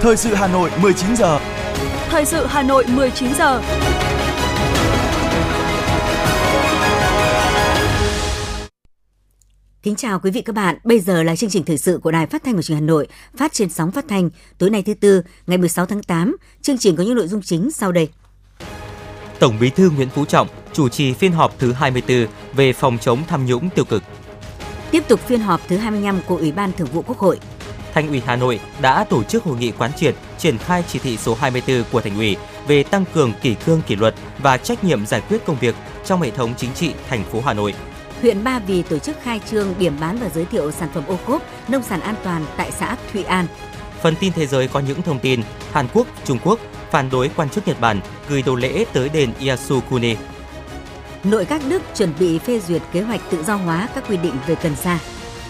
Thời sự Hà Nội 19 giờ. Thời sự Hà Nội 19 giờ. Kính chào quý vị các bạn. Bây giờ là chương trình thời sự của Đài Phát thanh và Truyền hình Hà Nội, phát trên sóng phát thanh tối nay thứ tư, ngày 16 tháng 8. Chương trình có những nội dung chính sau đây. Tổng Bí thư Nguyễn Phú Trọng chủ trì phiên họp thứ 24 về phòng chống tham nhũng tiêu cực. Tiếp tục phiên họp thứ 25 của Ủy ban Thường vụ Quốc hội. Thành ủy Hà Nội đã tổ chức hội nghị quán triệt triển khai chỉ thị số 24 của Thành ủy về tăng cường kỷ cương kỷ luật và trách nhiệm giải quyết công việc trong hệ thống chính trị thành phố Hà Nội. Huyện Ba Vì tổ chức khai trương điểm bán và giới thiệu sản phẩm ô cốp nông sản an toàn tại xã Thụy An. Phần tin thế giới có những thông tin Hàn Quốc, Trung Quốc phản đối quan chức Nhật Bản gửi đồ lễ tới đền Yasukuni. Nội các Đức chuẩn bị phê duyệt kế hoạch tự do hóa các quy định về cần sa.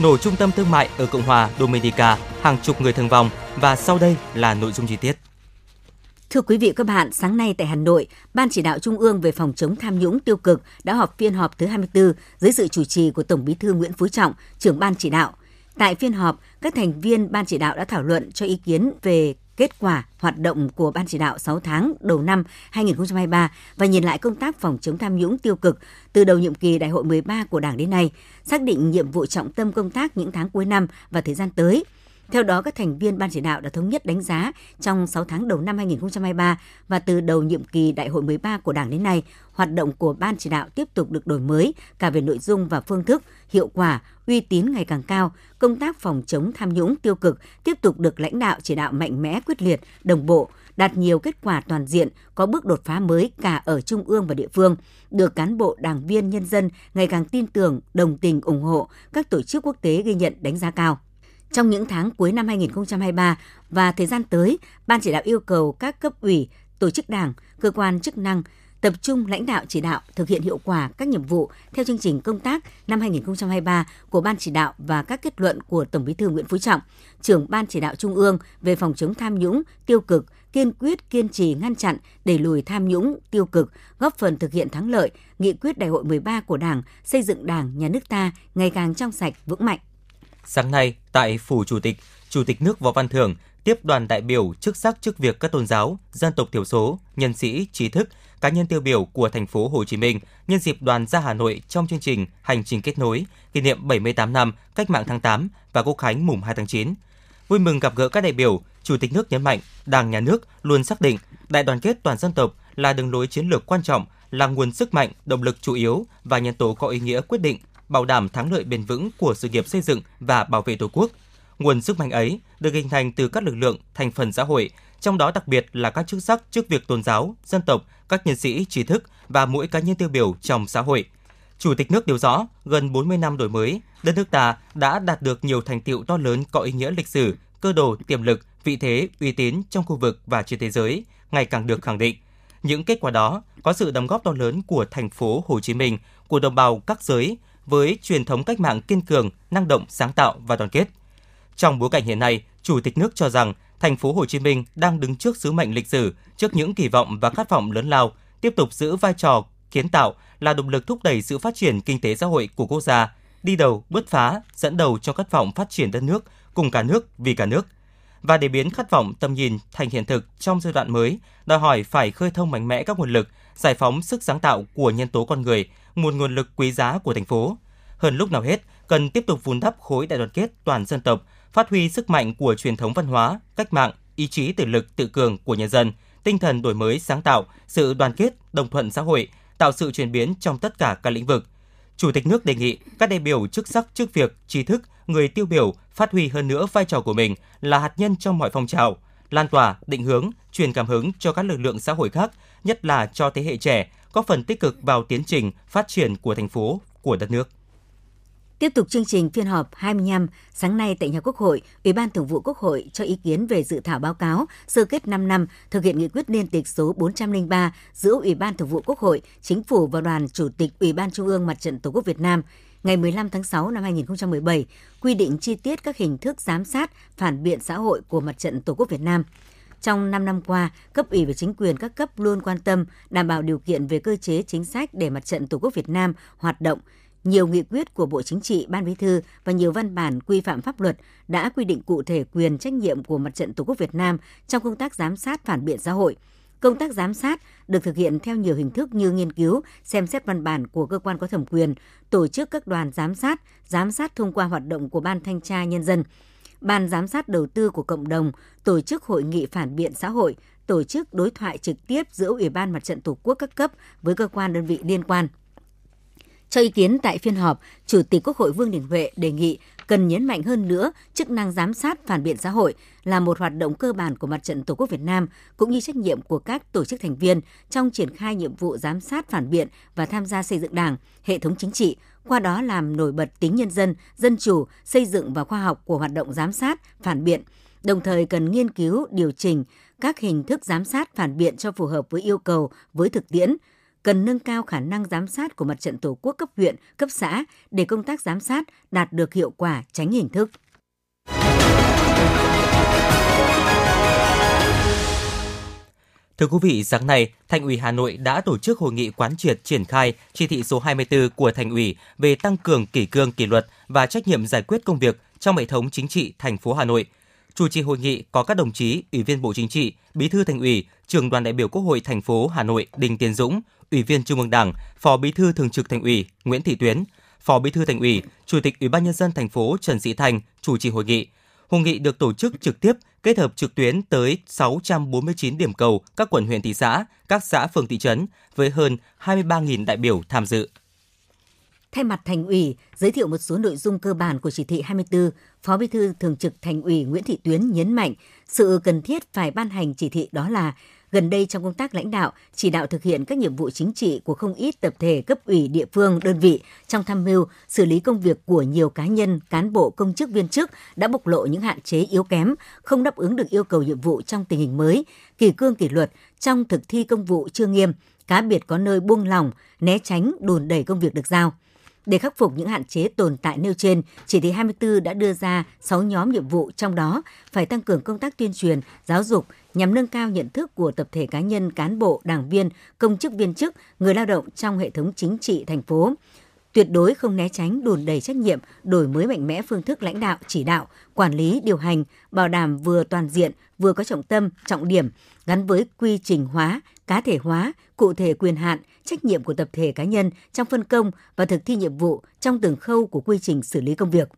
Nổ trung tâm thương mại ở Cộng hòa Dominica, hàng chục người thương vong và sau đây là nội dung chi tiết. Thưa quý vị các bạn, sáng nay tại Hà Nội, Ban chỉ đạo Trung ương về phòng chống tham nhũng tiêu cực đã họp phiên họp thứ 24 dưới sự chủ trì của Tổng Bí thư Nguyễn Phú Trọng, trưởng ban chỉ đạo. Tại phiên họp, các thành viên ban chỉ đạo đã thảo luận cho ý kiến về kết quả hoạt động của Ban chỉ đạo 6 tháng đầu năm 2023 và nhìn lại công tác phòng chống tham nhũng tiêu cực từ đầu nhiệm kỳ Đại hội 13 của Đảng đến nay, xác định nhiệm vụ trọng tâm công tác những tháng cuối năm và thời gian tới – theo đó, các thành viên ban chỉ đạo đã thống nhất đánh giá trong 6 tháng đầu năm 2023 và từ đầu nhiệm kỳ Đại hội 13 của Đảng đến nay, hoạt động của ban chỉ đạo tiếp tục được đổi mới cả về nội dung và phương thức, hiệu quả, uy tín ngày càng cao, công tác phòng chống tham nhũng tiêu cực tiếp tục được lãnh đạo chỉ đạo mạnh mẽ quyết liệt, đồng bộ, đạt nhiều kết quả toàn diện, có bước đột phá mới cả ở trung ương và địa phương, được cán bộ, đảng viên, nhân dân ngày càng tin tưởng, đồng tình, ủng hộ, các tổ chức quốc tế ghi nhận đánh giá cao. Trong những tháng cuối năm 2023 và thời gian tới, Ban chỉ đạo yêu cầu các cấp ủy, tổ chức đảng, cơ quan chức năng tập trung lãnh đạo chỉ đạo thực hiện hiệu quả các nhiệm vụ theo chương trình công tác năm 2023 của Ban chỉ đạo và các kết luận của Tổng Bí thư Nguyễn Phú Trọng, trưởng Ban chỉ đạo Trung ương về phòng chống tham nhũng, tiêu cực, kiên quyết kiên trì ngăn chặn, đẩy lùi tham nhũng, tiêu cực, góp phần thực hiện thắng lợi nghị quyết Đại hội 13 của Đảng, xây dựng Đảng, nhà nước ta ngày càng trong sạch, vững mạnh. Sáng nay, tại Phủ Chủ tịch, Chủ tịch nước Võ Văn Thưởng tiếp đoàn đại biểu chức sắc chức việc các tôn giáo, dân tộc thiểu số, nhân sĩ, trí thức, cá nhân tiêu biểu của thành phố Hồ Chí Minh nhân dịp đoàn ra Hà Nội trong chương trình Hành trình kết nối kỷ niệm 78 năm Cách mạng tháng 8 và Quốc khánh mùng 2 tháng 9. Vui mừng gặp gỡ các đại biểu, Chủ tịch nước nhấn mạnh Đảng, Nhà nước luôn xác định đại đoàn kết toàn dân tộc là đường lối chiến lược quan trọng, là nguồn sức mạnh, động lực chủ yếu và nhân tố có ý nghĩa quyết định bảo đảm thắng lợi bền vững của sự nghiệp xây dựng và bảo vệ Tổ quốc. Nguồn sức mạnh ấy được hình thành từ các lực lượng thành phần xã hội, trong đó đặc biệt là các chức sắc, chức việc tôn giáo, dân tộc, các nhân sĩ, trí thức và mỗi cá nhân tiêu biểu trong xã hội. Chủ tịch nước nêu rõ, gần 40 năm đổi mới, đất nước ta đã đạt được nhiều thành tiệu to lớn có ý nghĩa lịch sử, cơ đồ, tiềm lực, vị thế, uy tín trong khu vực và trên thế giới ngày càng được khẳng định. Những kết quả đó có sự đóng góp to lớn của thành phố Hồ Chí Minh, của đồng bào các giới, với truyền thống cách mạng kiên cường, năng động, sáng tạo và đoàn kết. Trong bối cảnh hiện nay, Chủ tịch nước cho rằng thành phố Hồ Chí Minh đang đứng trước sứ mệnh lịch sử, trước những kỳ vọng và khát vọng lớn lao, tiếp tục giữ vai trò kiến tạo là động lực thúc đẩy sự phát triển kinh tế xã hội của quốc gia, đi đầu, bứt phá, dẫn đầu cho khát vọng phát triển đất nước cùng cả nước vì cả nước. Và để biến khát vọng tầm nhìn thành hiện thực trong giai đoạn mới, đòi hỏi phải khơi thông mạnh mẽ các nguồn lực, giải phóng sức sáng tạo của nhân tố con người, một nguồn lực quý giá của thành phố. Hơn lúc nào hết, cần tiếp tục vun đắp khối đại đoàn kết toàn dân tộc, phát huy sức mạnh của truyền thống văn hóa, cách mạng, ý chí tự lực tự cường của nhân dân, tinh thần đổi mới sáng tạo, sự đoàn kết, đồng thuận xã hội, tạo sự chuyển biến trong tất cả các lĩnh vực. Chủ tịch nước đề nghị các đại biểu chức sắc chức việc, trí thức, người tiêu biểu phát huy hơn nữa vai trò của mình là hạt nhân trong mọi phong trào, lan tỏa, định hướng, truyền cảm hứng cho các lực lượng xã hội khác, nhất là cho thế hệ trẻ, góp phần tích cực vào tiến trình phát triển của thành phố, của đất nước. Tiếp tục chương trình phiên họp 25, sáng nay tại nhà Quốc hội, Ủy ban Thường vụ Quốc hội cho ý kiến về dự thảo báo cáo sơ kết 5 năm thực hiện nghị quyết liên tịch số 403 giữa Ủy ban Thường vụ Quốc hội, Chính phủ và Đoàn Chủ tịch Ủy ban Trung ương Mặt trận Tổ quốc Việt Nam ngày 15 tháng 6 năm 2017, quy định chi tiết các hình thức giám sát, phản biện xã hội của Mặt trận Tổ quốc Việt Nam – trong 5 năm qua, cấp ủy và chính quyền các cấp luôn quan tâm đảm bảo điều kiện về cơ chế chính sách để mặt trận Tổ quốc Việt Nam hoạt động nhiều nghị quyết của Bộ Chính trị, Ban Bí thư và nhiều văn bản quy phạm pháp luật đã quy định cụ thể quyền trách nhiệm của Mặt trận Tổ quốc Việt Nam trong công tác giám sát phản biện xã hội. Công tác giám sát được thực hiện theo nhiều hình thức như nghiên cứu, xem xét văn bản của cơ quan có thẩm quyền, tổ chức các đoàn giám sát, giám sát thông qua hoạt động của Ban Thanh tra Nhân dân, Ban giám sát đầu tư của cộng đồng, tổ chức hội nghị phản biện xã hội, tổ chức đối thoại trực tiếp giữa Ủy ban Mặt trận Tổ quốc các cấp với cơ quan đơn vị liên quan. Cho ý kiến tại phiên họp, Chủ tịch Quốc hội Vương Đình Huệ đề nghị cần nhấn mạnh hơn nữa chức năng giám sát phản biện xã hội là một hoạt động cơ bản của Mặt trận Tổ quốc Việt Nam cũng như trách nhiệm của các tổ chức thành viên trong triển khai nhiệm vụ giám sát phản biện và tham gia xây dựng Đảng, hệ thống chính trị, qua đó làm nổi bật tính nhân dân, dân chủ, xây dựng và khoa học của hoạt động giám sát, phản biện, đồng thời cần nghiên cứu, điều chỉnh các hình thức giám sát phản biện cho phù hợp với yêu cầu, với thực tiễn, cần nâng cao khả năng giám sát của mặt trận Tổ quốc cấp huyện, cấp xã để công tác giám sát đạt được hiệu quả tránh hình thức. Thưa quý vị, sáng nay, Thành ủy Hà Nội đã tổ chức hội nghị quán triệt triển khai chỉ thị số 24 của Thành ủy về tăng cường kỷ cương kỷ luật và trách nhiệm giải quyết công việc trong hệ thống chính trị thành phố Hà Nội. Chủ trì hội nghị có các đồng chí Ủy viên Bộ Chính trị, Bí thư Thành ủy, Trưởng đoàn đại biểu Quốc hội thành phố Hà Nội Đinh Tiến Dũng, Ủy viên Trung ương Đảng, Phó Bí thư Thường trực Thành ủy Nguyễn Thị Tuyến, Phó Bí thư Thành ủy, Chủ tịch Ủy ban nhân dân thành phố Trần Sĩ Thành chủ trì hội nghị. Hội nghị được tổ chức trực tiếp kết hợp trực tuyến tới 649 điểm cầu các quận huyện thị xã, các xã phường thị trấn với hơn 23.000 đại biểu tham dự. Thay mặt Thành ủy, giới thiệu một số nội dung cơ bản của chỉ thị 24, Phó Bí thư Thường trực Thành ủy Nguyễn Thị Tuyến nhấn mạnh sự cần thiết phải ban hành chỉ thị đó là Gần đây trong công tác lãnh đạo, chỉ đạo thực hiện các nhiệm vụ chính trị của không ít tập thể cấp ủy địa phương, đơn vị trong tham mưu, xử lý công việc của nhiều cá nhân, cán bộ, công chức viên chức đã bộc lộ những hạn chế yếu kém, không đáp ứng được yêu cầu nhiệm vụ trong tình hình mới, kỳ cương kỷ luật trong thực thi công vụ chưa nghiêm, cá biệt có nơi buông lỏng, né tránh, đùn đẩy công việc được giao. Để khắc phục những hạn chế tồn tại nêu trên, chỉ thị 24 đã đưa ra 6 nhóm nhiệm vụ trong đó phải tăng cường công tác tuyên truyền, giáo dục nhằm nâng cao nhận thức của tập thể cá nhân, cán bộ, đảng viên, công chức viên chức, người lao động trong hệ thống chính trị thành phố. Tuyệt đối không né tránh đùn đầy trách nhiệm, đổi mới mạnh mẽ phương thức lãnh đạo, chỉ đạo, quản lý, điều hành, bảo đảm vừa toàn diện, vừa có trọng tâm, trọng điểm, gắn với quy trình hóa, cá thể hóa, cụ thể quyền hạn, trách nhiệm của tập thể cá nhân trong phân công và thực thi nhiệm vụ trong từng khâu của quy trình xử lý công việc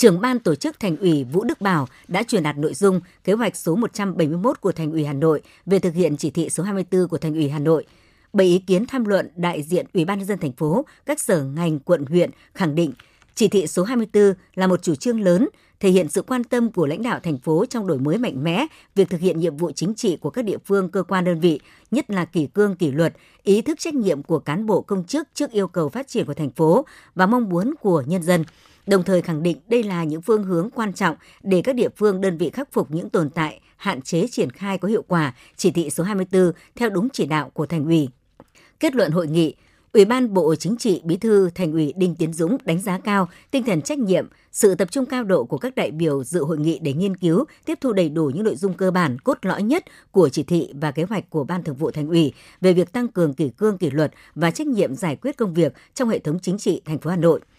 trưởng ban tổ chức Thành ủy Vũ Đức Bảo đã truyền đạt nội dung kế hoạch số 171 của Thành ủy Hà Nội về thực hiện chỉ thị số 24 của Thành ủy Hà Nội. Bảy ý kiến tham luận đại diện Ủy ban nhân dân thành phố, các sở ngành quận huyện khẳng định chỉ thị số 24 là một chủ trương lớn thể hiện sự quan tâm của lãnh đạo thành phố trong đổi mới mạnh mẽ việc thực hiện nhiệm vụ chính trị của các địa phương, cơ quan đơn vị, nhất là kỷ cương kỷ luật, ý thức trách nhiệm của cán bộ công chức trước yêu cầu phát triển của thành phố và mong muốn của nhân dân đồng thời khẳng định đây là những phương hướng quan trọng để các địa phương đơn vị khắc phục những tồn tại, hạn chế triển khai có hiệu quả chỉ thị số 24 theo đúng chỉ đạo của thành ủy. Kết luận hội nghị, Ủy ban Bộ Chính trị Bí thư Thành ủy Đinh Tiến Dũng đánh giá cao tinh thần trách nhiệm, sự tập trung cao độ của các đại biểu dự hội nghị để nghiên cứu, tiếp thu đầy đủ những nội dung cơ bản, cốt lõi nhất của chỉ thị và kế hoạch của Ban Thường vụ Thành ủy về việc tăng cường kỷ cương kỷ luật và trách nhiệm giải quyết công việc trong hệ thống chính trị thành phố Hà Nội –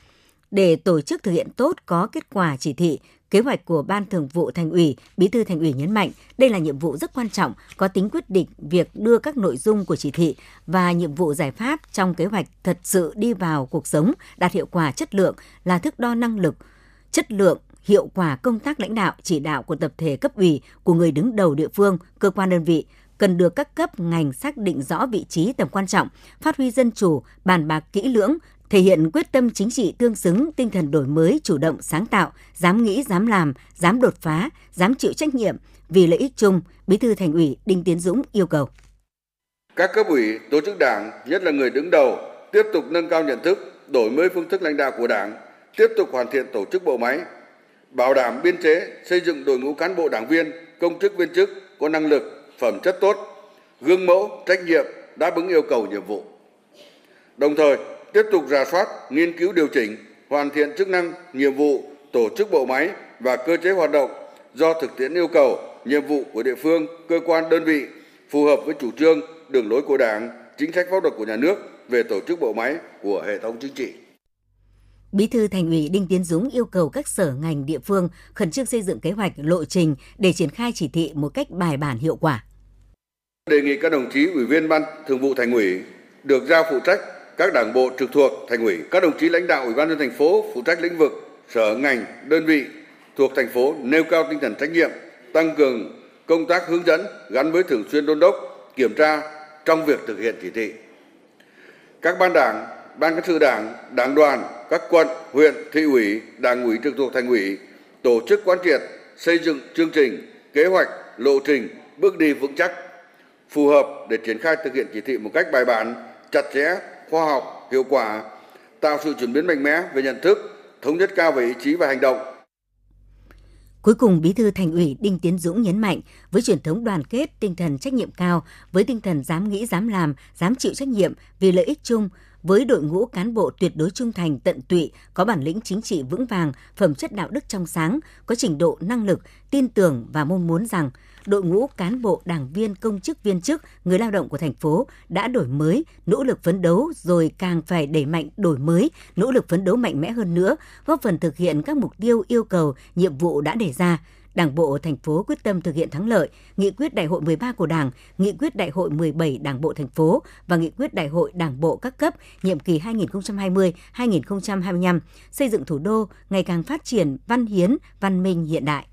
để tổ chức thực hiện tốt có kết quả chỉ thị, kế hoạch của Ban Thường vụ Thành ủy, Bí thư Thành ủy nhấn mạnh đây là nhiệm vụ rất quan trọng, có tính quyết định việc đưa các nội dung của chỉ thị và nhiệm vụ giải pháp trong kế hoạch thật sự đi vào cuộc sống, đạt hiệu quả chất lượng là thước đo năng lực, chất lượng hiệu quả công tác lãnh đạo chỉ đạo của tập thể cấp ủy của người đứng đầu địa phương, cơ quan đơn vị cần được các cấp ngành xác định rõ vị trí tầm quan trọng, phát huy dân chủ, bàn bạc kỹ lưỡng, thể hiện quyết tâm chính trị tương xứng, tinh thần đổi mới, chủ động, sáng tạo, dám nghĩ, dám làm, dám đột phá, dám chịu trách nhiệm vì lợi ích chung, Bí thư Thành ủy Đinh Tiến Dũng yêu cầu. Các cấp ủy, tổ chức đảng, nhất là người đứng đầu, tiếp tục nâng cao nhận thức, đổi mới phương thức lãnh đạo của Đảng, tiếp tục hoàn thiện tổ chức bộ máy, bảo đảm biên chế, xây dựng đội ngũ cán bộ đảng viên, công chức viên chức có năng lực, phẩm chất tốt, gương mẫu, trách nhiệm, đáp ứng yêu cầu nhiệm vụ. Đồng thời, tiếp tục rà soát, nghiên cứu điều chỉnh, hoàn thiện chức năng, nhiệm vụ, tổ chức bộ máy và cơ chế hoạt động do thực tiễn yêu cầu, nhiệm vụ của địa phương, cơ quan đơn vị phù hợp với chủ trương, đường lối của Đảng, chính sách pháp luật của nhà nước về tổ chức bộ máy của hệ thống chính trị. Bí thư Thành ủy Đinh Tiến Dũng yêu cầu các sở ngành địa phương khẩn trương xây dựng kế hoạch lộ trình để triển khai chỉ thị một cách bài bản hiệu quả. Đề nghị các đồng chí ủy viên ban thường vụ Thành ủy được giao phụ trách các đảng bộ trực thuộc Thành ủy, các đồng chí lãnh đạo ủy ban nhân thành phố phụ trách lĩnh vực, sở ngành, đơn vị thuộc thành phố nêu cao tinh thần trách nhiệm, tăng cường công tác hướng dẫn gắn với thường xuyên đôn đốc, kiểm tra trong việc thực hiện chỉ thị. Các ban đảng, ban cán sự đảng, đảng đoàn, các quận, huyện, thị ủy, đảng ủy trực thuộc thành ủy tổ chức quán triệt, xây dựng chương trình, kế hoạch, lộ trình, bước đi vững chắc, phù hợp để triển khai thực hiện chỉ thị một cách bài bản, chặt chẽ, khoa học, hiệu quả, tạo sự chuyển biến mạnh mẽ về nhận thức, thống nhất cao về ý chí và hành động, Cuối cùng, Bí thư Thành ủy Đinh Tiến Dũng nhấn mạnh, với truyền thống đoàn kết, tinh thần trách nhiệm cao, với tinh thần dám nghĩ, dám làm, dám chịu trách nhiệm vì lợi ích chung, với đội ngũ cán bộ tuyệt đối trung thành, tận tụy, có bản lĩnh chính trị vững vàng, phẩm chất đạo đức trong sáng, có trình độ năng lực, tin tưởng và mong muốn rằng đội ngũ cán bộ, đảng viên, công chức, viên chức, người lao động của thành phố đã đổi mới, nỗ lực phấn đấu rồi càng phải đẩy mạnh đổi mới, nỗ lực phấn đấu mạnh mẽ hơn nữa, góp phần thực hiện các mục tiêu, yêu cầu, nhiệm vụ đã đề ra. Đảng bộ thành phố quyết tâm thực hiện thắng lợi nghị quyết đại hội 13 của Đảng, nghị quyết đại hội 17 Đảng bộ thành phố và nghị quyết đại hội Đảng bộ các cấp nhiệm kỳ 2020-2025, xây dựng thủ đô ngày càng phát triển văn hiến, văn minh hiện đại.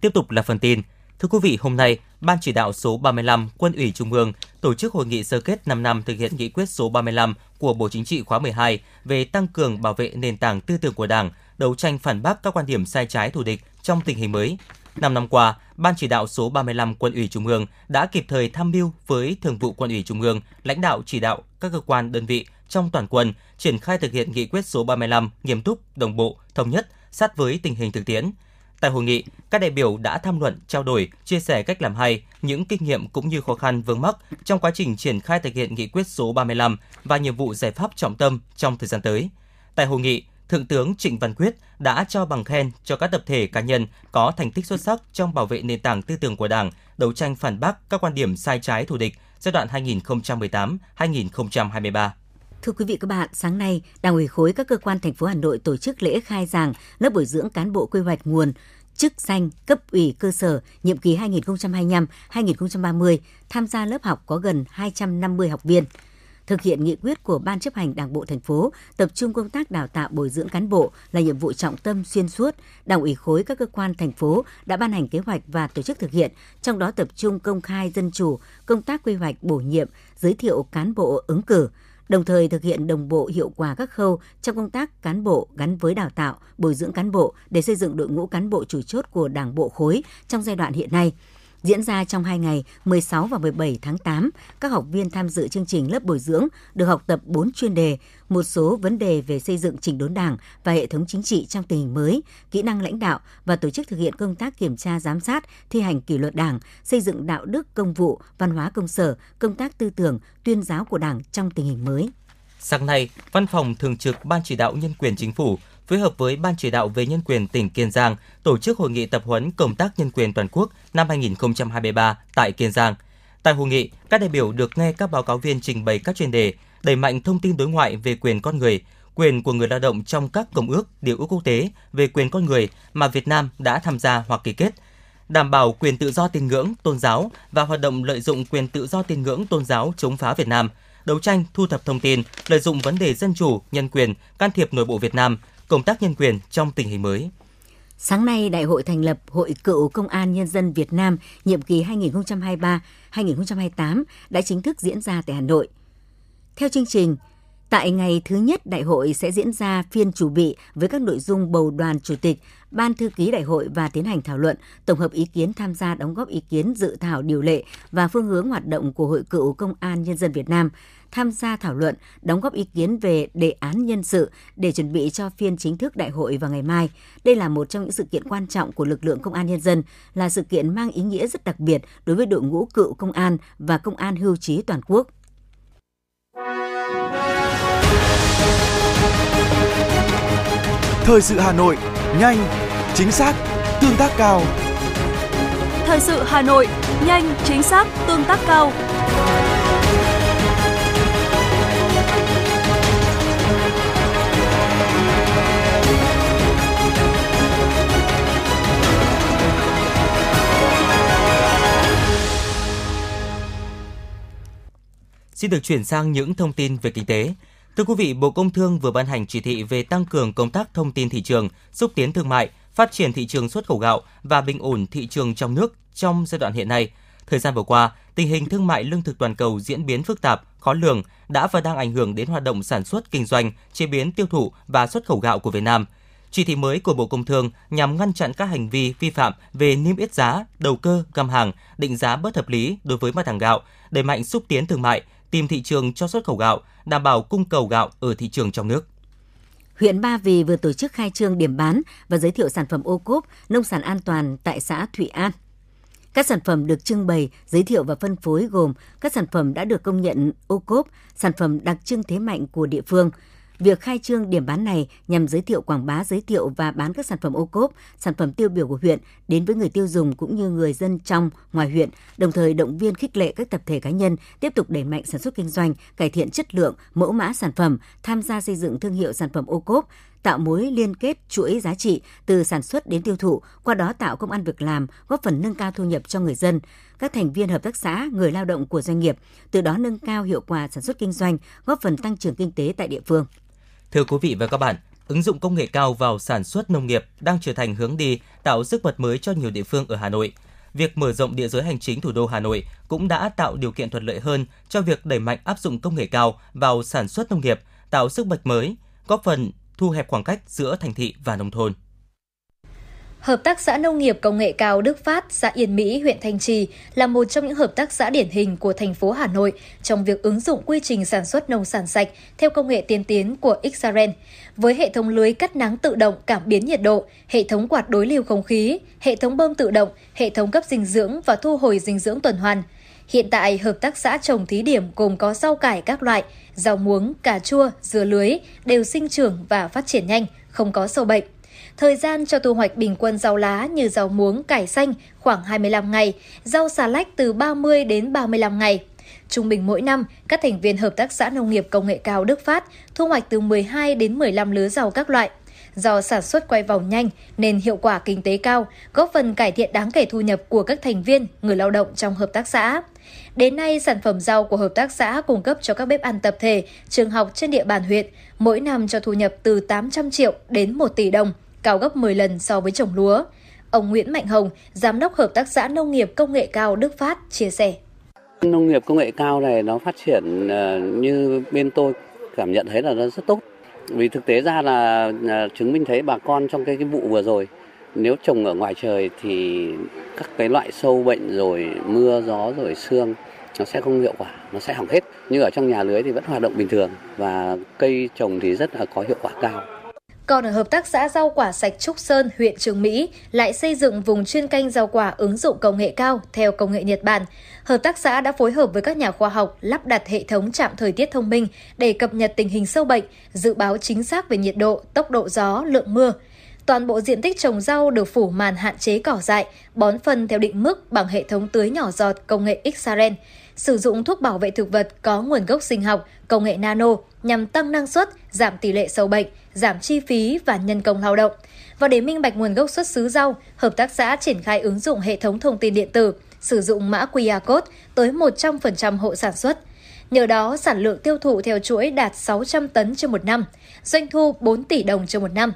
Tiếp tục là phần tin. Thưa quý vị, hôm nay, Ban chỉ đạo số 35 Quân ủy Trung ương tổ chức hội nghị sơ kết 5 năm thực hiện nghị quyết số 35 của Bộ Chính trị khóa 12 về tăng cường bảo vệ nền tảng tư tưởng của Đảng, đấu tranh phản bác các quan điểm sai trái thù địch trong tình hình mới. Năm năm qua, Ban chỉ đạo số 35 Quân ủy Trung ương đã kịp thời tham mưu với Thường vụ Quân ủy Trung ương, lãnh đạo chỉ đạo các cơ quan đơn vị trong toàn quân triển khai thực hiện nghị quyết số 35 nghiêm túc, đồng bộ, thống nhất, sát với tình hình thực tiễn. Tại hội nghị, các đại biểu đã tham luận, trao đổi, chia sẻ cách làm hay, những kinh nghiệm cũng như khó khăn vướng mắc trong quá trình triển khai thực hiện nghị quyết số 35 và nhiệm vụ giải pháp trọng tâm trong thời gian tới. Tại hội nghị, Thượng tướng Trịnh Văn Quyết đã trao bằng khen cho các tập thể cá nhân có thành tích xuất sắc trong bảo vệ nền tảng tư tưởng của Đảng, đấu tranh phản bác các quan điểm sai trái thù địch giai đoạn 2018-2023. Thưa quý vị các bạn, sáng nay, Đảng ủy khối các cơ quan thành phố Hà Nội tổ chức lễ khai giảng lớp bồi dưỡng cán bộ quy hoạch nguồn chức danh cấp ủy cơ sở nhiệm kỳ 2025-2030 tham gia lớp học có gần 250 học viên thực hiện nghị quyết của Ban chấp hành Đảng bộ thành phố, tập trung công tác đào tạo bồi dưỡng cán bộ là nhiệm vụ trọng tâm xuyên suốt. Đảng ủy khối các cơ quan thành phố đã ban hành kế hoạch và tổ chức thực hiện, trong đó tập trung công khai dân chủ, công tác quy hoạch bổ nhiệm, giới thiệu cán bộ ứng cử, đồng thời thực hiện đồng bộ hiệu quả các khâu trong công tác cán bộ gắn với đào tạo, bồi dưỡng cán bộ để xây dựng đội ngũ cán bộ chủ chốt của Đảng bộ khối trong giai đoạn hiện nay diễn ra trong hai ngày 16 và 17 tháng 8. Các học viên tham dự chương trình lớp bồi dưỡng được học tập 4 chuyên đề, một số vấn đề về xây dựng chỉnh đốn đảng và hệ thống chính trị trong tình hình mới, kỹ năng lãnh đạo và tổ chức thực hiện công tác kiểm tra giám sát, thi hành kỷ luật đảng, xây dựng đạo đức công vụ, văn hóa công sở, công tác tư tưởng, tuyên giáo của đảng trong tình hình mới. Sáng nay, Văn phòng Thường trực Ban Chỉ đạo Nhân quyền Chính phủ phối hợp với Ban chỉ đạo về nhân quyền tỉnh Kiên Giang tổ chức hội nghị tập huấn công tác nhân quyền toàn quốc năm 2023 tại Kiên Giang. Tại hội nghị, các đại biểu được nghe các báo cáo viên trình bày các chuyên đề đẩy mạnh thông tin đối ngoại về quyền con người, quyền của người lao động trong các công ước, điều ước quốc tế về quyền con người mà Việt Nam đã tham gia hoặc ký kết, đảm bảo quyền tự do tín ngưỡng, tôn giáo và hoạt động lợi dụng quyền tự do tín ngưỡng tôn giáo chống phá Việt Nam, đấu tranh thu thập thông tin, lợi dụng vấn đề dân chủ, nhân quyền, can thiệp nội bộ Việt Nam, công tác nhân quyền trong tình hình mới. Sáng nay, Đại hội thành lập Hội Cựu Công an Nhân dân Việt Nam nhiệm kỳ 2023-2028 đã chính thức diễn ra tại Hà Nội. Theo chương trình, Tại ngày thứ nhất, đại hội sẽ diễn ra phiên chủ bị với các nội dung bầu đoàn chủ tịch, ban thư ký đại hội và tiến hành thảo luận, tổng hợp ý kiến tham gia đóng góp ý kiến dự thảo điều lệ và phương hướng hoạt động của Hội cựu Công an Nhân dân Việt Nam, tham gia thảo luận, đóng góp ý kiến về đề án nhân sự để chuẩn bị cho phiên chính thức đại hội vào ngày mai. Đây là một trong những sự kiện quan trọng của lực lượng công an nhân dân, là sự kiện mang ý nghĩa rất đặc biệt đối với đội ngũ cựu công an và công an hưu trí toàn quốc. Thời sự Hà Nội, nhanh, chính xác, tương tác cao. Thời sự Hà Nội, nhanh, chính xác, tương tác cao. Xin được chuyển sang những thông tin về kinh tế. Thưa quý vị, Bộ Công Thương vừa ban hành chỉ thị về tăng cường công tác thông tin thị trường, xúc tiến thương mại, phát triển thị trường xuất khẩu gạo và bình ổn thị trường trong nước trong giai đoạn hiện nay. Thời gian vừa qua, tình hình thương mại lương thực toàn cầu diễn biến phức tạp, khó lường đã và đang ảnh hưởng đến hoạt động sản xuất kinh doanh, chế biến tiêu thụ và xuất khẩu gạo của Việt Nam. Chỉ thị mới của Bộ Công Thương nhằm ngăn chặn các hành vi vi phạm về niêm yết giá, đầu cơ, găm hàng, định giá bất hợp lý đối với mặt hàng gạo, đẩy mạnh xúc tiến thương mại, tìm thị trường cho xuất khẩu gạo, đảm bảo cung cầu gạo ở thị trường trong nước. Huyện Ba Vì vừa tổ chức khai trương điểm bán và giới thiệu sản phẩm ô cốp nông sản an toàn tại xã Thụy An. Các sản phẩm được trưng bày, giới thiệu và phân phối gồm các sản phẩm đã được công nhận ô cốp, sản phẩm đặc trưng thế mạnh của địa phương, Việc khai trương điểm bán này nhằm giới thiệu quảng bá, giới thiệu và bán các sản phẩm ô cốp, sản phẩm tiêu biểu của huyện đến với người tiêu dùng cũng như người dân trong, ngoài huyện, đồng thời động viên khích lệ các tập thể cá nhân tiếp tục đẩy mạnh sản xuất kinh doanh, cải thiện chất lượng, mẫu mã sản phẩm, tham gia xây dựng thương hiệu sản phẩm ô cốp, tạo mối liên kết chuỗi giá trị từ sản xuất đến tiêu thụ, qua đó tạo công ăn việc làm, góp phần nâng cao thu nhập cho người dân, các thành viên hợp tác xã, người lao động của doanh nghiệp, từ đó nâng cao hiệu quả sản xuất kinh doanh, góp phần tăng trưởng kinh tế tại địa phương. Thưa quý vị và các bạn, ứng dụng công nghệ cao vào sản xuất nông nghiệp đang trở thành hướng đi tạo sức bật mới cho nhiều địa phương ở Hà Nội. Việc mở rộng địa giới hành chính thủ đô Hà Nội cũng đã tạo điều kiện thuận lợi hơn cho việc đẩy mạnh áp dụng công nghệ cao vào sản xuất nông nghiệp, tạo sức bật mới, góp phần thu hẹp khoảng cách giữa thành thị và nông thôn. Hợp tác xã nông nghiệp công nghệ cao Đức Phát, xã Yên Mỹ, huyện Thanh Trì là một trong những hợp tác xã điển hình của thành phố Hà Nội trong việc ứng dụng quy trình sản xuất nông sản sạch theo công nghệ tiên tiến của Xaren. Với hệ thống lưới cắt nắng tự động cảm biến nhiệt độ, hệ thống quạt đối lưu không khí, hệ thống bơm tự động, hệ thống cấp dinh dưỡng và thu hồi dinh dưỡng tuần hoàn. Hiện tại, hợp tác xã trồng thí điểm gồm có rau cải các loại, rau muống, cà chua, dưa lưới, đều sinh trưởng và phát triển nhanh, không có sâu bệnh. Thời gian cho thu hoạch bình quân rau lá như rau muống, cải xanh khoảng 25 ngày, rau xà lách từ 30 đến 35 ngày. Trung bình mỗi năm, các thành viên Hợp tác xã Nông nghiệp Công nghệ cao Đức Phát thu hoạch từ 12 đến 15 lứa rau các loại. Do sản xuất quay vòng nhanh nên hiệu quả kinh tế cao, góp phần cải thiện đáng kể thu nhập của các thành viên, người lao động trong hợp tác xã. Đến nay, sản phẩm rau của hợp tác xã cung cấp cho các bếp ăn tập thể, trường học trên địa bàn huyện, mỗi năm cho thu nhập từ 800 triệu đến 1 tỷ đồng – cao gấp 10 lần so với trồng lúa. Ông Nguyễn Mạnh Hồng, Giám đốc Hợp tác xã Nông nghiệp Công nghệ cao Đức Phát, chia sẻ. Nông nghiệp công nghệ cao này nó phát triển ờ, như bên tôi cảm nhận thấy là nó rất tốt. Vì thực tế ra là ờ, chứng minh thấy bà con trong cái, cái vụ vừa rồi nếu trồng ở ngoài trời thì các cái loại sâu bệnh rồi mưa gió rồi sương nó sẽ không hiệu quả, nó sẽ hỏng hết. Nhưng ở trong nhà lưới thì vẫn hoạt động bình thường và cây trồng thì rất là có hiệu quả cao. Còn ở Hợp tác xã Rau quả sạch Trúc Sơn, huyện Trường Mỹ lại xây dựng vùng chuyên canh rau quả ứng dụng công nghệ cao theo công nghệ Nhật Bản. Hợp tác xã đã phối hợp với các nhà khoa học lắp đặt hệ thống trạm thời tiết thông minh để cập nhật tình hình sâu bệnh, dự báo chính xác về nhiệt độ, tốc độ gió, lượng mưa. Toàn bộ diện tích trồng rau được phủ màn hạn chế cỏ dại, bón phân theo định mức bằng hệ thống tưới nhỏ giọt công nghệ Xaren sử dụng thuốc bảo vệ thực vật có nguồn gốc sinh học, công nghệ nano nhằm tăng năng suất, giảm tỷ lệ sâu bệnh, giảm chi phí và nhân công lao động. Và để minh bạch nguồn gốc xuất xứ rau, hợp tác xã triển khai ứng dụng hệ thống thông tin điện tử, sử dụng mã QR code tới 100% hộ sản xuất. Nhờ đó, sản lượng tiêu thụ theo chuỗi đạt 600 tấn trên một năm, doanh thu 4 tỷ đồng trên một năm.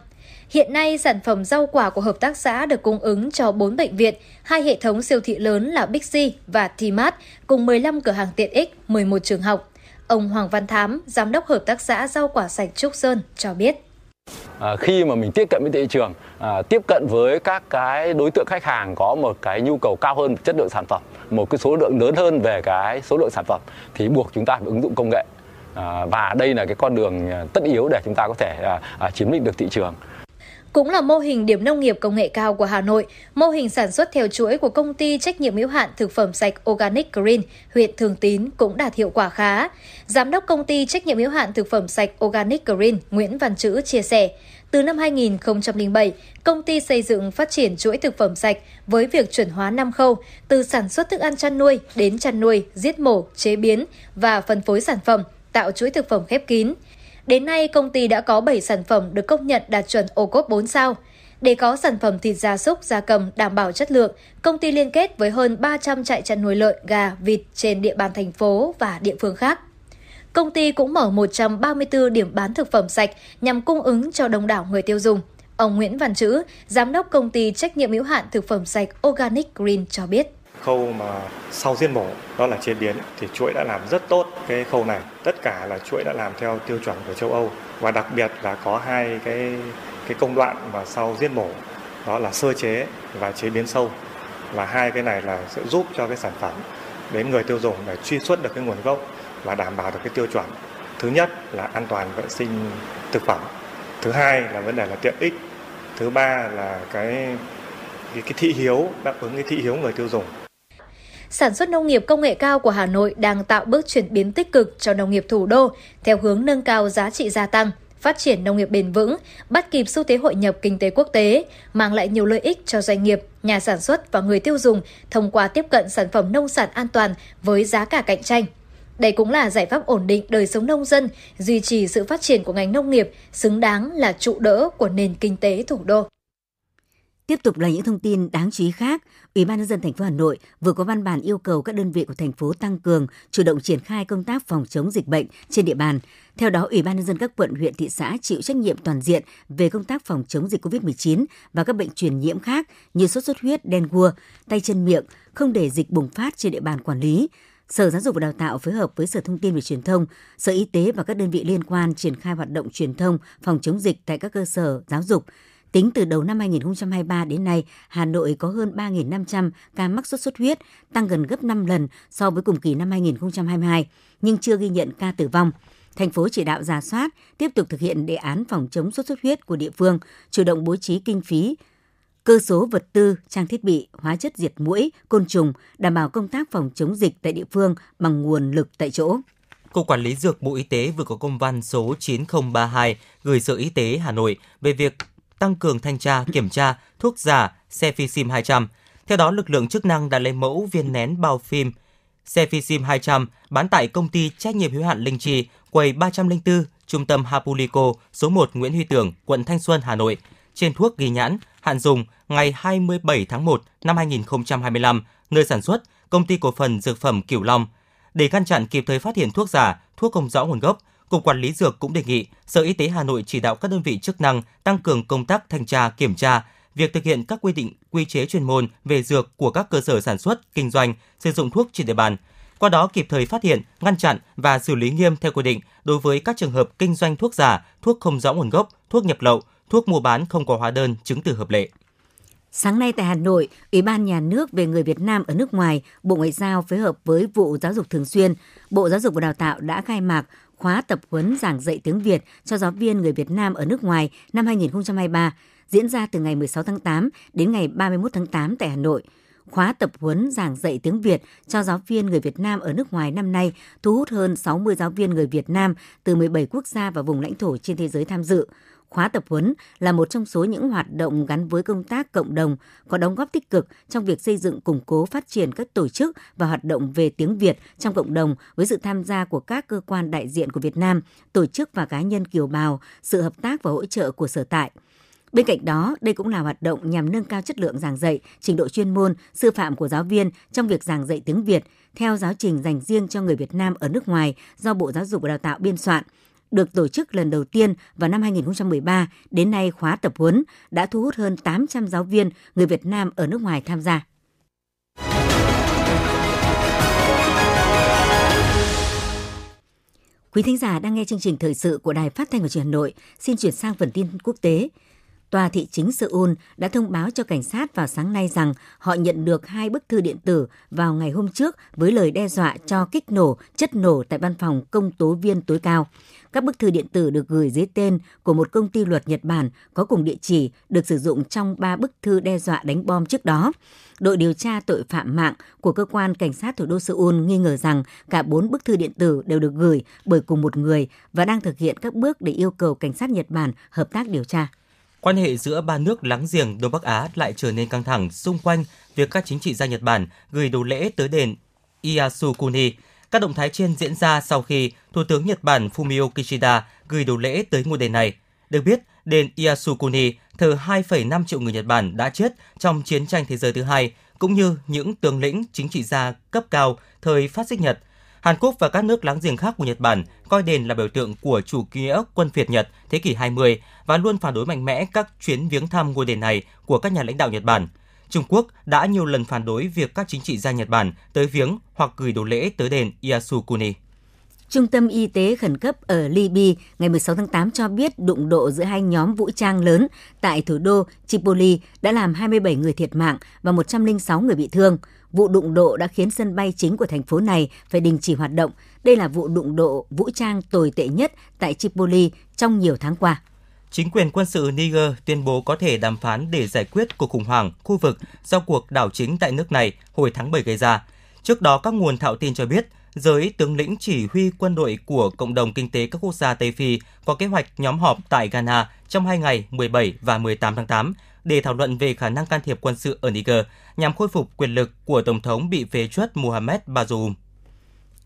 Hiện nay, sản phẩm rau quả của hợp tác xã được cung ứng cho 4 bệnh viện, hai hệ thống siêu thị lớn là Bixi và Tmart cùng 15 cửa hàng tiện ích, 11 trường học. Ông Hoàng Văn Thám, giám đốc hợp tác xã rau quả sạch Trúc Sơn cho biết. À, khi mà mình tiếp cận với thị trường, à, tiếp cận với các cái đối tượng khách hàng có một cái nhu cầu cao hơn chất lượng sản phẩm, một cái số lượng lớn hơn về cái số lượng sản phẩm thì buộc chúng ta phải ứng dụng công nghệ. À, và đây là cái con đường à, tất yếu để chúng ta có thể à, à, chiếm lĩnh được thị trường cũng là mô hình điểm nông nghiệp công nghệ cao của Hà Nội, mô hình sản xuất theo chuỗi của công ty trách nhiệm hữu hạn thực phẩm sạch Organic Green, huyện Thường Tín cũng đạt hiệu quả khá. Giám đốc công ty trách nhiệm hữu hạn thực phẩm sạch Organic Green Nguyễn Văn Chữ chia sẻ, từ năm 2007, công ty xây dựng phát triển chuỗi thực phẩm sạch với việc chuẩn hóa 5 khâu, từ sản xuất thức ăn chăn nuôi đến chăn nuôi, giết mổ, chế biến và phân phối sản phẩm, tạo chuỗi thực phẩm khép kín. Đến nay, công ty đã có 7 sản phẩm được công nhận đạt chuẩn ô cốp 4 sao. Để có sản phẩm thịt gia súc, gia cầm đảm bảo chất lượng, công ty liên kết với hơn 300 trại chăn nuôi lợn, gà, vịt trên địa bàn thành phố và địa phương khác. công ty cũng mở 134 điểm bán thực phẩm sạch nhằm cung ứng cho đông đảo người tiêu dùng. Ông Nguyễn Văn Chữ, giám đốc công ty trách nhiệm hữu hạn thực phẩm sạch Organic Green cho biết khâu mà sau giết mổ đó là chế biến thì chuỗi đã làm rất tốt cái khâu này. Tất cả là chuỗi đã làm theo tiêu chuẩn của châu Âu. Và đặc biệt là có hai cái cái công đoạn mà sau giết mổ đó là sơ chế và chế biến sâu. Và hai cái này là sẽ giúp cho cái sản phẩm đến người tiêu dùng để truy xuất được cái nguồn gốc và đảm bảo được cái tiêu chuẩn. Thứ nhất là an toàn vệ sinh thực phẩm. Thứ hai là vấn đề là tiện ích. Thứ ba là cái cái, cái thị hiếu đáp ứng cái thị hiếu người tiêu dùng sản xuất nông nghiệp công nghệ cao của Hà Nội đang tạo bước chuyển biến tích cực cho nông nghiệp thủ đô theo hướng nâng cao giá trị gia tăng, phát triển nông nghiệp bền vững, bắt kịp xu thế hội nhập kinh tế quốc tế, mang lại nhiều lợi ích cho doanh nghiệp, nhà sản xuất và người tiêu dùng thông qua tiếp cận sản phẩm nông sản an toàn với giá cả cạnh tranh. Đây cũng là giải pháp ổn định đời sống nông dân, duy trì sự phát triển của ngành nông nghiệp, xứng đáng là trụ đỡ của nền kinh tế thủ đô. Tiếp tục là những thông tin đáng chú ý khác. Ủy ban nhân dân thành phố Hà Nội vừa có văn bản yêu cầu các đơn vị của thành phố tăng cường chủ động triển khai công tác phòng chống dịch bệnh trên địa bàn. Theo đó, Ủy ban nhân dân các quận, huyện, thị xã chịu trách nhiệm toàn diện về công tác phòng chống dịch COVID-19 và các bệnh truyền nhiễm khác như sốt xuất huyết, đen gua, tay chân miệng, không để dịch bùng phát trên địa bàn quản lý. Sở Giáo dục và Đào tạo phối hợp với Sở Thông tin và Truyền thông, Sở Y tế và các đơn vị liên quan triển khai hoạt động truyền thông phòng chống dịch tại các cơ sở giáo dục, Tính từ đầu năm 2023 đến nay, Hà Nội có hơn 3.500 ca mắc sốt xuất huyết, tăng gần gấp 5 lần so với cùng kỳ năm 2022, nhưng chưa ghi nhận ca tử vong. Thành phố chỉ đạo giả soát, tiếp tục thực hiện đề án phòng chống sốt xuất huyết của địa phương, chủ động bố trí kinh phí, cơ số vật tư, trang thiết bị, hóa chất diệt mũi, côn trùng, đảm bảo công tác phòng chống dịch tại địa phương bằng nguồn lực tại chỗ. Cục Quản lý Dược Bộ Y tế vừa có công văn số 9032 gửi Sở Y tế Hà Nội về việc tăng cường thanh tra, kiểm tra thuốc giả Cefixim 200. Theo đó, lực lượng chức năng đã lấy mẫu viên nén bao phim Cefixim 200 bán tại công ty trách nhiệm hữu hạn Linh Trì, quầy 304, trung tâm Hapulico, số 1 Nguyễn Huy Tưởng, quận Thanh Xuân, Hà Nội. Trên thuốc ghi nhãn, hạn dùng ngày 27 tháng 1 năm 2025, nơi sản xuất, công ty cổ phần dược phẩm Cửu Long. Để ngăn chặn kịp thời phát hiện thuốc giả, thuốc không rõ nguồn gốc, Cục Quản lý Dược cũng đề nghị Sở Y tế Hà Nội chỉ đạo các đơn vị chức năng tăng cường công tác thanh tra, kiểm tra, việc thực hiện các quy định quy chế chuyên môn về dược của các cơ sở sản xuất, kinh doanh, sử dụng thuốc trên địa bàn. Qua đó kịp thời phát hiện, ngăn chặn và xử lý nghiêm theo quy định đối với các trường hợp kinh doanh thuốc giả, thuốc không rõ nguồn gốc, thuốc nhập lậu, thuốc mua bán không có hóa đơn, chứng từ hợp lệ. Sáng nay tại Hà Nội, Ủy ban Nhà nước về người Việt Nam ở nước ngoài, Bộ Ngoại giao phối hợp với vụ Giáo dục Thường xuyên, Bộ Giáo dục và Đào tạo đã khai mạc khóa tập huấn giảng dạy tiếng Việt cho giáo viên người Việt Nam ở nước ngoài năm 2023 diễn ra từ ngày 16 tháng 8 đến ngày 31 tháng 8 tại Hà Nội. Khóa tập huấn giảng dạy tiếng Việt cho giáo viên người Việt Nam ở nước ngoài năm nay thu hút hơn 60 giáo viên người Việt Nam từ 17 quốc gia và vùng lãnh thổ trên thế giới tham dự. Khóa tập huấn là một trong số những hoạt động gắn với công tác cộng đồng có đóng góp tích cực trong việc xây dựng củng cố phát triển các tổ chức và hoạt động về tiếng Việt trong cộng đồng với sự tham gia của các cơ quan đại diện của Việt Nam, tổ chức và cá nhân kiều bào, sự hợp tác và hỗ trợ của sở tại. Bên cạnh đó, đây cũng là hoạt động nhằm nâng cao chất lượng giảng dạy, trình độ chuyên môn, sư phạm của giáo viên trong việc giảng dạy tiếng Việt theo giáo trình dành riêng cho người Việt Nam ở nước ngoài do Bộ Giáo dục và Đào tạo biên soạn – được tổ chức lần đầu tiên vào năm 2013, đến nay khóa tập huấn đã thu hút hơn 800 giáo viên người Việt Nam ở nước ngoài tham gia. Quý thính giả đang nghe chương trình thời sự của Đài Phát thanh và Truyền hình Hà Nội. Xin chuyển sang phần tin quốc tế. Tòa thị chính Seoul đã thông báo cho cảnh sát vào sáng nay rằng họ nhận được hai bức thư điện tử vào ngày hôm trước với lời đe dọa cho kích nổ chất nổ tại văn phòng công tố viên tối cao. Các bức thư điện tử được gửi dưới tên của một công ty luật Nhật Bản có cùng địa chỉ được sử dụng trong ba bức thư đe dọa đánh bom trước đó. Đội điều tra tội phạm mạng của cơ quan cảnh sát thủ đô Seoul nghi ngờ rằng cả bốn bức thư điện tử đều được gửi bởi cùng một người và đang thực hiện các bước để yêu cầu cảnh sát Nhật Bản hợp tác điều tra. Quan hệ giữa ba nước láng giềng Đông Bắc Á lại trở nên căng thẳng xung quanh việc các chính trị gia Nhật Bản gửi đồ lễ tới đền Iyasukuni. Các động thái trên diễn ra sau khi Thủ tướng Nhật Bản Fumio Kishida gửi đồ lễ tới ngôi đền này. Được biết, đền Iyasukuni thờ 2,5 triệu người Nhật Bản đã chết trong chiến tranh thế giới thứ hai, cũng như những tướng lĩnh chính trị gia cấp cao thời phát xít Nhật. Hàn Quốc và các nước láng giềng khác của Nhật Bản coi đền là biểu tượng của chủ nghĩa quân phiệt Nhật thế kỷ 20 và luôn phản đối mạnh mẽ các chuyến viếng thăm ngôi đền này của các nhà lãnh đạo Nhật Bản. Trung Quốc đã nhiều lần phản đối việc các chính trị gia Nhật Bản tới viếng hoặc gửi đồ lễ tới đền Yasukuni. Trung tâm Y tế khẩn cấp ở Libya ngày 16 tháng 8 cho biết đụng độ giữa hai nhóm vũ trang lớn tại thủ đô Tripoli đã làm 27 người thiệt mạng và 106 người bị thương. Vụ đụng độ đã khiến sân bay chính của thành phố này phải đình chỉ hoạt động. Đây là vụ đụng độ vũ trang tồi tệ nhất tại Tripoli trong nhiều tháng qua. Chính quyền quân sự Niger tuyên bố có thể đàm phán để giải quyết cuộc khủng hoảng khu vực do cuộc đảo chính tại nước này hồi tháng 7 gây ra. Trước đó, các nguồn thạo tin cho biết giới tướng lĩnh chỉ huy quân đội của Cộng đồng Kinh tế các quốc gia Tây Phi có kế hoạch nhóm họp tại Ghana trong hai ngày 17 và 18 tháng 8 để thảo luận về khả năng can thiệp quân sự ở Niger nhằm khôi phục quyền lực của Tổng thống bị phế truất Mohamed Bazoum.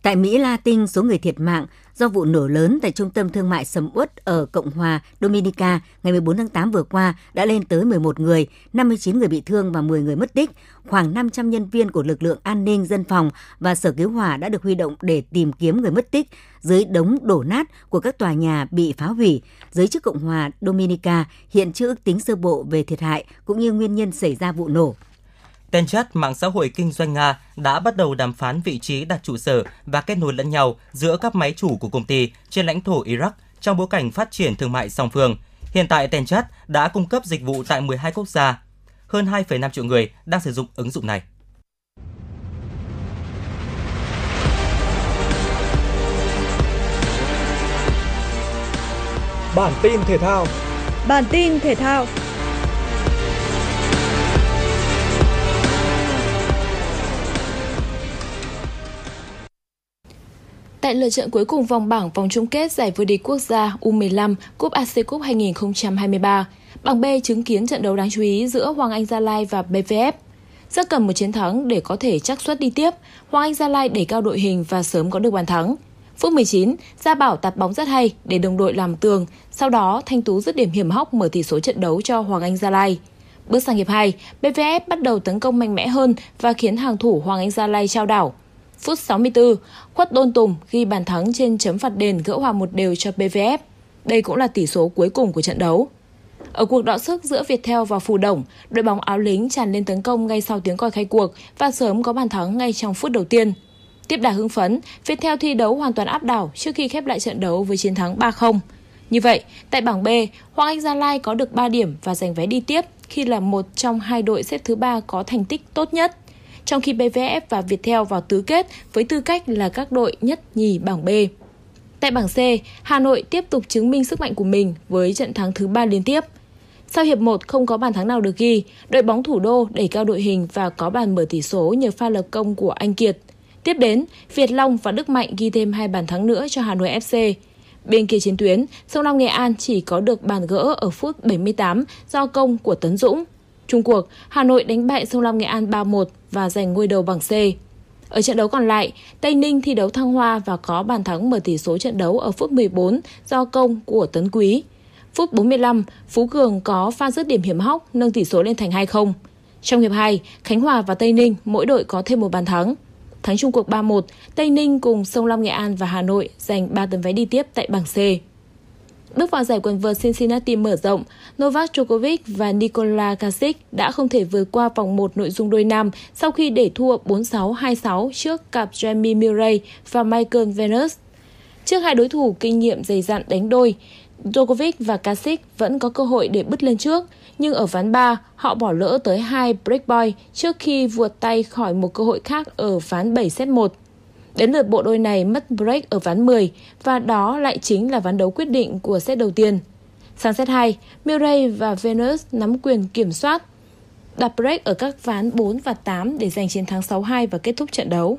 Tại Mỹ Latin, số người thiệt mạng do vụ nổ lớn tại trung tâm thương mại sầm uất ở Cộng hòa Dominica ngày 14 tháng 8 vừa qua đã lên tới 11 người, 59 người bị thương và 10 người mất tích. Khoảng 500 nhân viên của lực lượng an ninh dân phòng và sở cứu hỏa đã được huy động để tìm kiếm người mất tích dưới đống đổ nát của các tòa nhà bị phá hủy. Giới chức Cộng hòa Dominica hiện chưa ước tính sơ bộ về thiệt hại cũng như nguyên nhân xảy ra vụ nổ. Tenchat, mạng xã hội kinh doanh Nga, đã bắt đầu đàm phán vị trí đặt trụ sở và kết nối lẫn nhau giữa các máy chủ của công ty trên lãnh thổ Iraq trong bối cảnh phát triển thương mại song phương. Hiện tại Tenchat đã cung cấp dịch vụ tại 12 quốc gia. Hơn 2,5 triệu người đang sử dụng ứng dụng này. Bản tin thể thao Bản tin thể thao Tại lượt trận cuối cùng vòng bảng vòng chung kết giải vô địch quốc gia U15 Cúp AC Cup 2023, bảng B chứng kiến trận đấu đáng chú ý giữa Hoàng Anh Gia Lai và BVF. Rất cần một chiến thắng để có thể chắc suất đi tiếp, Hoàng Anh Gia Lai đẩy cao đội hình và sớm có được bàn thắng. Phút 19, Gia Bảo tạt bóng rất hay để đồng đội làm tường, sau đó Thanh Tú dứt điểm hiểm hóc mở tỷ số trận đấu cho Hoàng Anh Gia Lai. Bước sang hiệp 2, BVF bắt đầu tấn công mạnh mẽ hơn và khiến hàng thủ Hoàng Anh Gia Lai trao đảo. Phút 64, Khuất Đôn Tùng ghi bàn thắng trên chấm phạt đền gỡ hòa một đều cho PVF. Đây cũng là tỷ số cuối cùng của trận đấu. Ở cuộc đọ sức giữa Viettel và Phù Đồng, đội bóng áo lính tràn lên tấn công ngay sau tiếng còi khai cuộc và sớm có bàn thắng ngay trong phút đầu tiên. Tiếp đà hưng phấn, Viettel thi đấu hoàn toàn áp đảo trước khi khép lại trận đấu với chiến thắng 3-0. Như vậy, tại bảng B, Hoàng Anh Gia Lai có được 3 điểm và giành vé đi tiếp khi là một trong hai đội xếp thứ ba có thành tích tốt nhất trong khi BVF và Viettel vào tứ kết với tư cách là các đội nhất nhì bảng B. Tại bảng C, Hà Nội tiếp tục chứng minh sức mạnh của mình với trận thắng thứ ba liên tiếp. Sau hiệp 1 không có bàn thắng nào được ghi, đội bóng thủ đô đẩy cao đội hình và có bàn mở tỷ số nhờ pha lập công của Anh Kiệt. Tiếp đến, Việt Long và Đức Mạnh ghi thêm hai bàn thắng nữa cho Hà Nội FC. Bên kia chiến tuyến, Sông Lam Nghệ An chỉ có được bàn gỡ ở phút 78 do công của Tấn Dũng. Trung cuộc, Hà Nội đánh bại Sông Lam Nghệ An 3-1 và giành ngôi đầu bảng C. Ở trận đấu còn lại, Tây Ninh thi đấu thăng hoa và có bàn thắng mở tỷ số trận đấu ở phút 14 do công của Tấn Quý. Phút 45, Phú Cường có pha dứt điểm hiểm hóc nâng tỷ số lên thành 2-0. Trong hiệp 2, Khánh Hòa và Tây Ninh mỗi đội có thêm một bàn thắng. Thắng chung cuộc 3-1, Tây Ninh cùng Sông Lam Nghệ An và Hà Nội giành 3 tấm vé đi tiếp tại bảng C. Bước vào giải quần vợt Cincinnati mở rộng, Novak Djokovic và Nikola Kasic đã không thể vượt qua vòng 1 nội dung đôi nam sau khi để thua 4-6-2-6 trước cặp Jamie Murray và Michael Venus. Trước hai đối thủ kinh nghiệm dày dặn đánh đôi, Djokovic và Kasic vẫn có cơ hội để bứt lên trước, nhưng ở ván 3, họ bỏ lỡ tới hai break point trước khi vượt tay khỏi một cơ hội khác ở ván 7 set 1. Đến lượt bộ đôi này mất break ở ván 10 và đó lại chính là ván đấu quyết định của set đầu tiên. Sang set 2, Murray và Venus nắm quyền kiểm soát, đặt break ở các ván 4 và 8 để giành chiến thắng 6-2 và kết thúc trận đấu.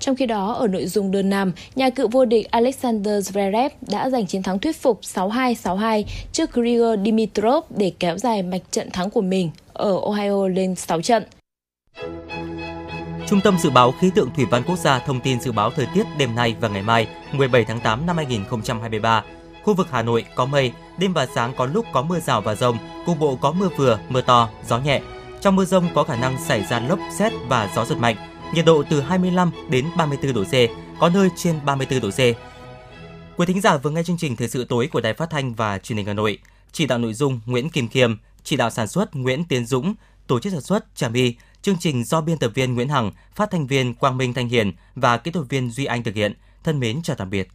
Trong khi đó, ở nội dung đơn nam, nhà cựu vô địch Alexander Zverev đã giành chiến thắng thuyết phục 6-2-6-2 trước Grigor Dimitrov để kéo dài mạch trận thắng của mình ở Ohio lên 6 trận. Trung tâm Dự báo Khí tượng Thủy văn Quốc gia thông tin dự báo thời tiết đêm nay và ngày mai 17 tháng 8 năm 2023. Khu vực Hà Nội có mây, đêm và sáng có lúc có mưa rào và rông, cục bộ có mưa vừa, mưa to, gió nhẹ. Trong mưa rông có khả năng xảy ra lốc, xét và gió giật mạnh. nhiệt độ từ 25 đến 34 độ C, có nơi trên 34 độ C. Quý thính giả vừa nghe chương trình thời sự tối của Đài Phát thanh và Truyền hình Hà Nội. Chỉ đạo nội dung Nguyễn Kim Khiêm, chỉ đạo sản xuất Nguyễn Tiến Dũng, tổ chức sản xuất Trà My, chương trình do biên tập viên Nguyễn Hằng, phát thanh viên Quang Minh Thanh Hiền và kỹ thuật viên Duy Anh thực hiện. Thân mến chào tạm biệt.